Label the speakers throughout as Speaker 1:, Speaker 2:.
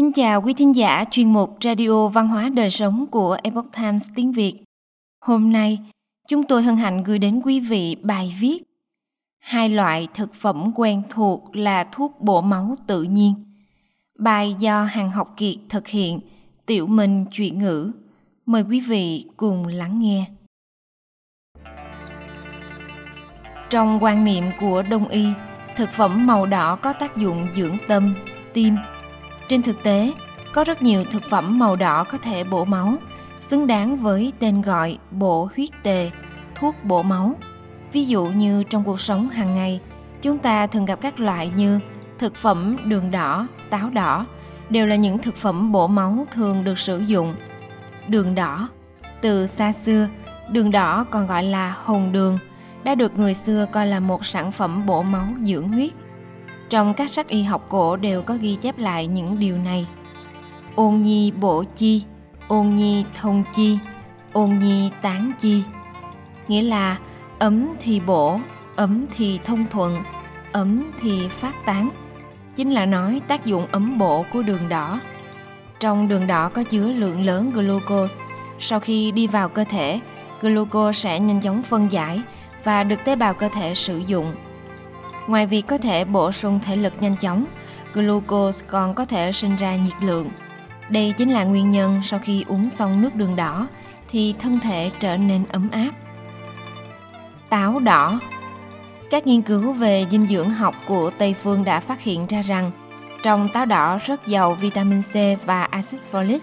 Speaker 1: Kính chào quý thính giả chuyên mục Radio Văn hóa Đời Sống của Epoch Times tiếng Việt. Hôm nay, chúng tôi hân hạnh gửi đến quý vị bài viết Hai loại thực phẩm quen thuộc là thuốc bổ máu tự nhiên. Bài do Hàng Học Kiệt thực hiện, Tiểu Minh chuyển ngữ. Mời quý vị cùng lắng nghe. Trong quan niệm của Đông y, thực phẩm màu đỏ có tác dụng dưỡng tâm, tim. Trên thực tế, có rất nhiều thực phẩm màu đỏ có thể bổ máu, xứng đáng với tên gọi bổ huyết tề, thuốc bổ máu. Ví dụ như trong cuộc sống hàng ngày, chúng ta thường gặp các loại như thực phẩm đường đỏ, táo đỏ đều là những thực phẩm bổ máu thường được sử dụng. Đường đỏ, từ xa xưa, đường đỏ còn gọi là hồng đường – đã được người xưa coi là một sản phẩm bổ máu dưỡng huyết. Trong các sách y học cổ đều có ghi chép lại những điều này. Ôn nhi bổ chi, ôn nhi thông chi, ôn nhi tán chi. Nghĩa là ấm thì bổ, ấm thì thông thuận, ấm thì phát tán. Chính là nói tác dụng ấm bổ của đường đỏ. Trong đường đỏ có chứa lượng lớn glucose. Sau khi đi vào cơ thể, glucose sẽ nhanh chóng phân giải và được tế bào cơ thể sử dụng. Ngoài việc có thể bổ sung thể lực nhanh chóng, glucose còn có thể sinh ra nhiệt lượng. Đây chính là nguyên nhân sau khi uống xong nước đường đỏ thì thân thể trở nên ấm áp. Táo đỏ Các nghiên cứu về dinh dưỡng học của Tây phương đã phát hiện ra rằng trong táo đỏ rất giàu vitamin C và axit folic.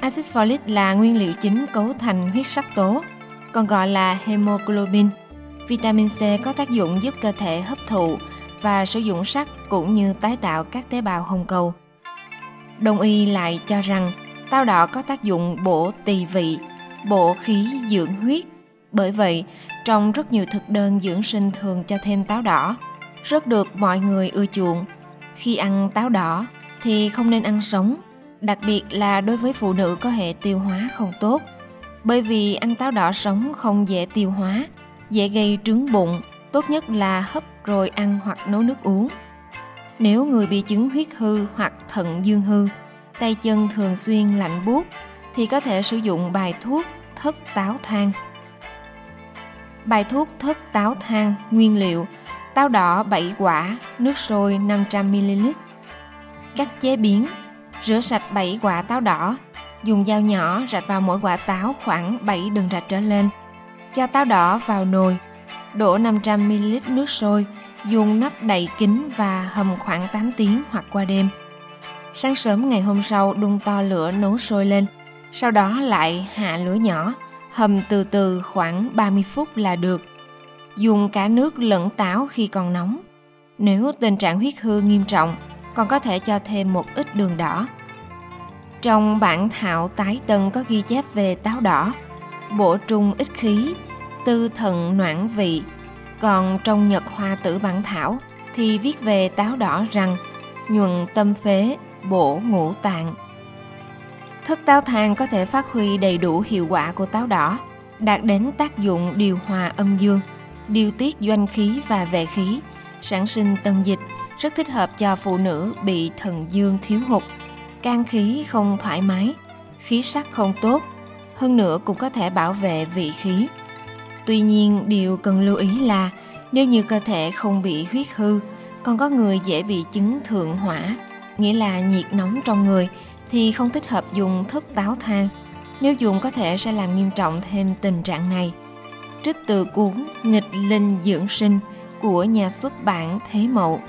Speaker 1: Axit folic là nguyên liệu chính cấu thành huyết sắc tố, còn gọi là hemoglobin – Vitamin C có tác dụng giúp cơ thể hấp thụ và sử dụng sắt cũng như tái tạo các tế bào hồng cầu. Đông y lại cho rằng táo đỏ có tác dụng bổ tỳ vị, bổ khí dưỡng huyết. Bởi vậy, trong rất nhiều thực đơn dưỡng sinh thường cho thêm táo đỏ, rất được mọi người ưa chuộng. Khi ăn táo đỏ thì không nên ăn sống, đặc biệt là đối với phụ nữ có hệ tiêu hóa không tốt. Bởi vì ăn táo đỏ sống không dễ tiêu hóa dễ gây trướng bụng, tốt nhất là hấp rồi ăn hoặc nấu nước uống. Nếu người bị chứng huyết hư hoặc thận dương hư, tay chân thường xuyên lạnh buốt thì có thể sử dụng bài thuốc thất táo thang. Bài thuốc thất táo thang nguyên liệu táo đỏ 7 quả, nước sôi 500ml. Cách chế biến Rửa sạch 7 quả táo đỏ, dùng dao nhỏ rạch vào mỗi quả táo khoảng 7 đường rạch trở lên – cho táo đỏ vào nồi, đổ 500ml nước sôi, dùng nắp đậy kín và hầm khoảng 8 tiếng hoặc qua đêm. Sáng sớm ngày hôm sau đun to lửa nấu sôi lên, sau đó lại hạ lửa nhỏ, hầm từ từ khoảng 30 phút là được. Dùng cả nước lẫn táo khi còn nóng. Nếu tình trạng huyết hư nghiêm trọng, còn có thể cho thêm một ít đường đỏ. Trong bản thảo tái tân có ghi chép về táo đỏ, bổ trung ít khí, tư thần noãn vị. Còn trong Nhật Hoa Tử Bản Thảo thì viết về táo đỏ rằng nhuận tâm phế, bổ ngũ tạng. thức táo thang có thể phát huy đầy đủ hiệu quả của táo đỏ, đạt đến tác dụng điều hòa âm dương, điều tiết doanh khí và vệ khí, sản sinh tân dịch, rất thích hợp cho phụ nữ bị thần dương thiếu hụt, can khí không thoải mái, khí sắc không tốt, hơn nữa cũng có thể bảo vệ vị khí. Tuy nhiên, điều cần lưu ý là nếu như cơ thể không bị huyết hư, còn có người dễ bị chứng thượng hỏa, nghĩa là nhiệt nóng trong người, thì không thích hợp dùng thức táo thang. Nếu dùng có thể sẽ làm nghiêm trọng thêm tình trạng này. Trích từ cuốn Nghịch Linh Dưỡng Sinh của nhà xuất bản Thế Mậu.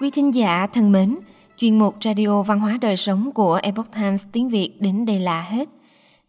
Speaker 1: Quý thính giả thân mến, chuyên mục Radio Văn hóa Đời Sống của Epoch Times tiếng Việt đến đây là hết.